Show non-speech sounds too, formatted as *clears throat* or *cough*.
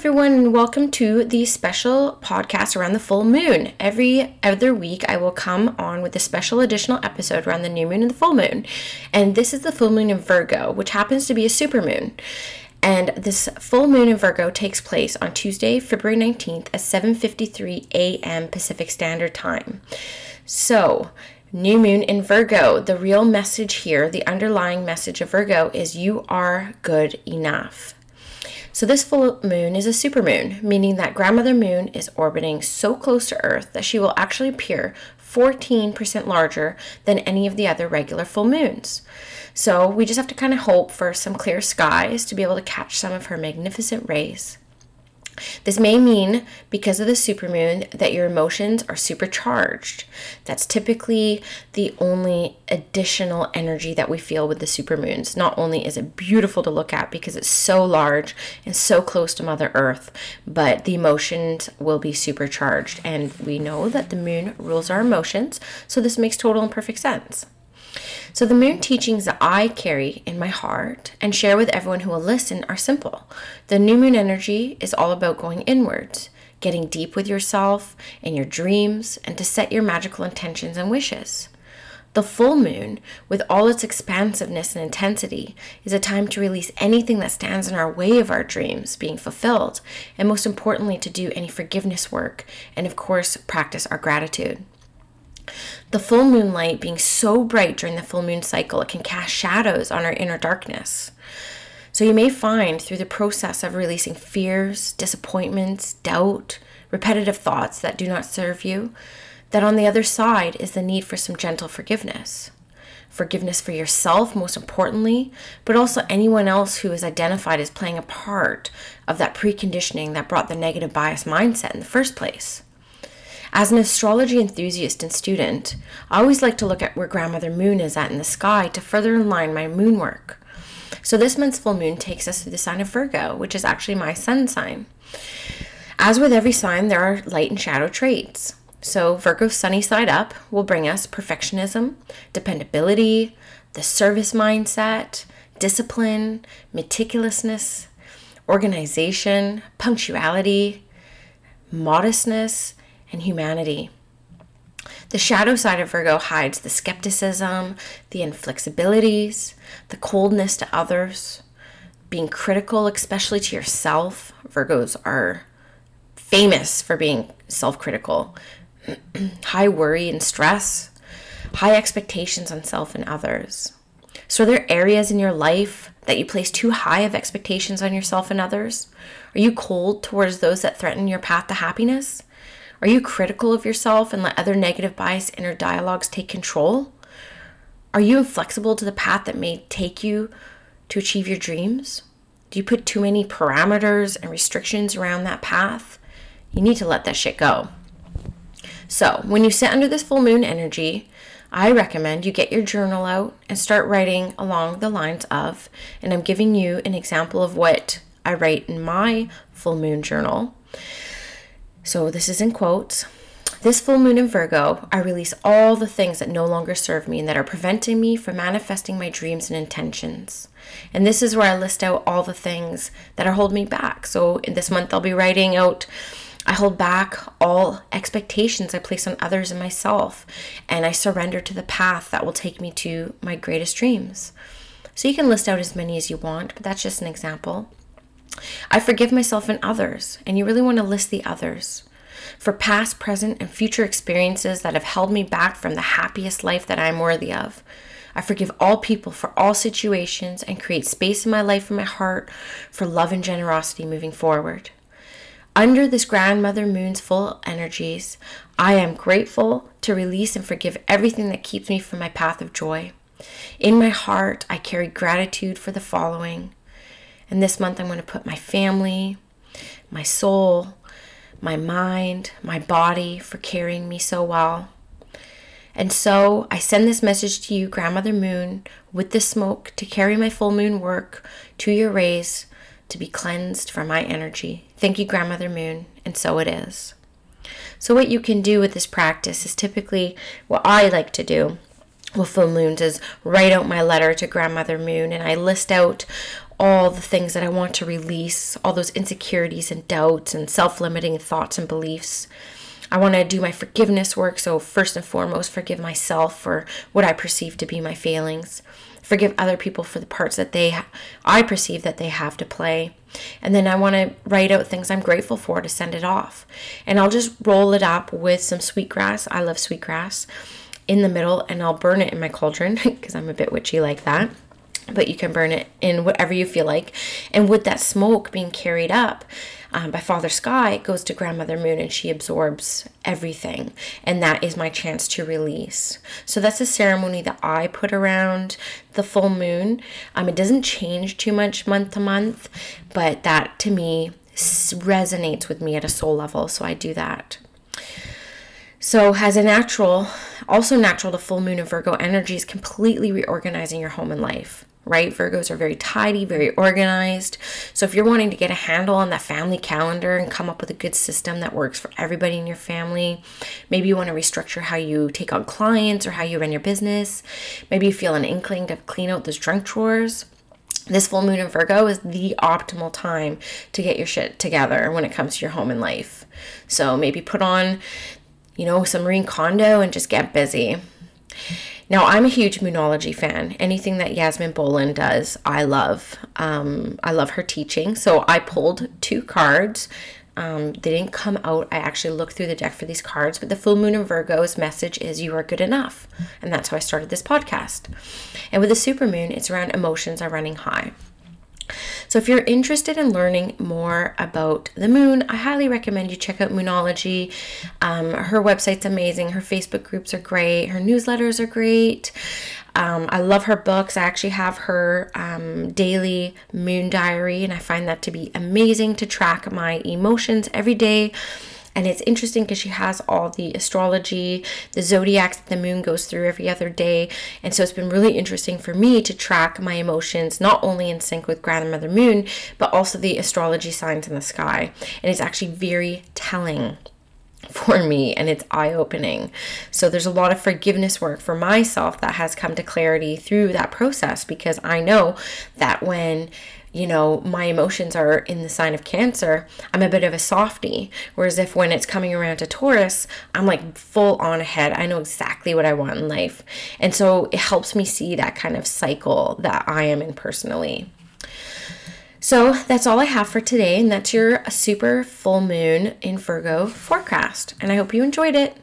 Everyone, and welcome to the special podcast around the full moon. Every other week, I will come on with a special additional episode around the new moon and the full moon. And this is the full moon in Virgo, which happens to be a super moon. And this full moon in Virgo takes place on Tuesday, February 19th at 7:53 a.m. Pacific Standard Time. So, new moon in Virgo, the real message here, the underlying message of Virgo is you are good enough. So, this full moon is a supermoon, meaning that grandmother moon is orbiting so close to Earth that she will actually appear 14% larger than any of the other regular full moons. So, we just have to kind of hope for some clear skies to be able to catch some of her magnificent rays. This may mean, because of the supermoon, that your emotions are supercharged. That's typically the only additional energy that we feel with the supermoons. Not only is it beautiful to look at because it's so large and so close to Mother Earth, but the emotions will be supercharged. And we know that the moon rules our emotions, so this makes total and perfect sense. So, the moon teachings that I carry in my heart and share with everyone who will listen are simple. The new moon energy is all about going inwards, getting deep with yourself and your dreams, and to set your magical intentions and wishes. The full moon, with all its expansiveness and intensity, is a time to release anything that stands in our way of our dreams being fulfilled, and most importantly, to do any forgiveness work, and of course, practice our gratitude. The full moonlight being so bright during the full moon cycle, it can cast shadows on our inner darkness. So you may find through the process of releasing fears, disappointments, doubt, repetitive thoughts that do not serve you, that on the other side is the need for some gentle forgiveness. Forgiveness for yourself, most importantly, but also anyone else who is identified as playing a part of that preconditioning that brought the negative bias mindset in the first place. As an astrology enthusiast and student, I always like to look at where Grandmother Moon is at in the sky to further align my moon work. So this month's full moon takes us through the sign of Virgo, which is actually my sun sign. As with every sign, there are light and shadow traits. So Virgo's sunny side up will bring us perfectionism, dependability, the service mindset, discipline, meticulousness, organization, punctuality, modestness, and humanity. The shadow side of Virgo hides the skepticism, the inflexibilities, the coldness to others, being critical, especially to yourself. Virgos are famous for being self critical, *clears throat* high worry and stress, high expectations on self and others. So, are there areas in your life that you place too high of expectations on yourself and others? Are you cold towards those that threaten your path to happiness? Are you critical of yourself and let other negative bias inner dialogues take control? Are you inflexible to the path that may take you to achieve your dreams? Do you put too many parameters and restrictions around that path? You need to let that shit go. So, when you sit under this full moon energy, I recommend you get your journal out and start writing along the lines of, and I'm giving you an example of what I write in my full moon journal. So this is in quotes. This full moon in Virgo, I release all the things that no longer serve me and that are preventing me from manifesting my dreams and intentions. And this is where I list out all the things that are holding me back. So in this month, I'll be writing out I hold back all expectations I place on others and myself, and I surrender to the path that will take me to my greatest dreams. So you can list out as many as you want, but that's just an example. I forgive myself and others, and you really want to list the others for past, present, and future experiences that have held me back from the happiest life that I am worthy of. I forgive all people for all situations and create space in my life and my heart for love and generosity moving forward. Under this grandmother moon's full energies, I am grateful to release and forgive everything that keeps me from my path of joy. In my heart, I carry gratitude for the following and this month, I'm going to put my family, my soul, my mind, my body for carrying me so well. And so I send this message to you, Grandmother Moon, with the smoke to carry my full moon work to your rays to be cleansed from my energy. Thank you, Grandmother Moon, and so it is. So, what you can do with this practice is typically what I like to do with full moons is write out my letter to Grandmother Moon and I list out all the things that I want to release, all those insecurities and doubts and self limiting thoughts and beliefs. I want to do my forgiveness work. So, first and foremost, forgive myself for what I perceive to be my failings. Forgive other people for the parts that they, I perceive that they have to play. And then I want to write out things I'm grateful for to send it off. And I'll just roll it up with some sweetgrass. I love sweetgrass in the middle, and I'll burn it in my cauldron *laughs* because I'm a bit witchy like that but you can burn it in whatever you feel like. And with that smoke being carried up um, by Father Sky, it goes to Grandmother Moon and she absorbs everything. And that is my chance to release. So that's a ceremony that I put around the full moon. Um, it doesn't change too much month to month, but that to me resonates with me at a soul level. So I do that. So, as a natural, also natural to full moon and Virgo energy is completely reorganizing your home and life right? Virgos are very tidy, very organized. So if you're wanting to get a handle on that family calendar and come up with a good system that works for everybody in your family, maybe you want to restructure how you take on clients or how you run your business. Maybe you feel an inkling to clean out those junk drawers. This full moon in Virgo is the optimal time to get your shit together when it comes to your home and life. So maybe put on, you know, some Marie Kondo and just get busy. Now, I'm a huge Moonology fan. Anything that Yasmin Boland does, I love. Um, I love her teaching. So I pulled two cards. Um, they didn't come out. I actually looked through the deck for these cards, but the full moon in Virgo's message is you are good enough. And that's how I started this podcast. And with the super moon, it's around emotions are running high. So, if you're interested in learning more about the moon, I highly recommend you check out Moonology. Um, her website's amazing, her Facebook groups are great, her newsletters are great. Um, I love her books. I actually have her um, daily moon diary, and I find that to be amazing to track my emotions every day and it's interesting because she has all the astrology, the zodiacs that the moon goes through every other day. And so it's been really interesting for me to track my emotions, not only in sync with Grandmother Moon, but also the astrology signs in the sky. And it's actually very telling for me and it's eye opening. So there's a lot of forgiveness work for myself that has come to clarity through that process because I know that when you know, my emotions are in the sign of Cancer, I'm a bit of a softie. Whereas if when it's coming around to Taurus, I'm like full on ahead. I know exactly what I want in life. And so it helps me see that kind of cycle that I am in personally. So that's all I have for today, and that's your super full moon in Virgo forecast. And I hope you enjoyed it.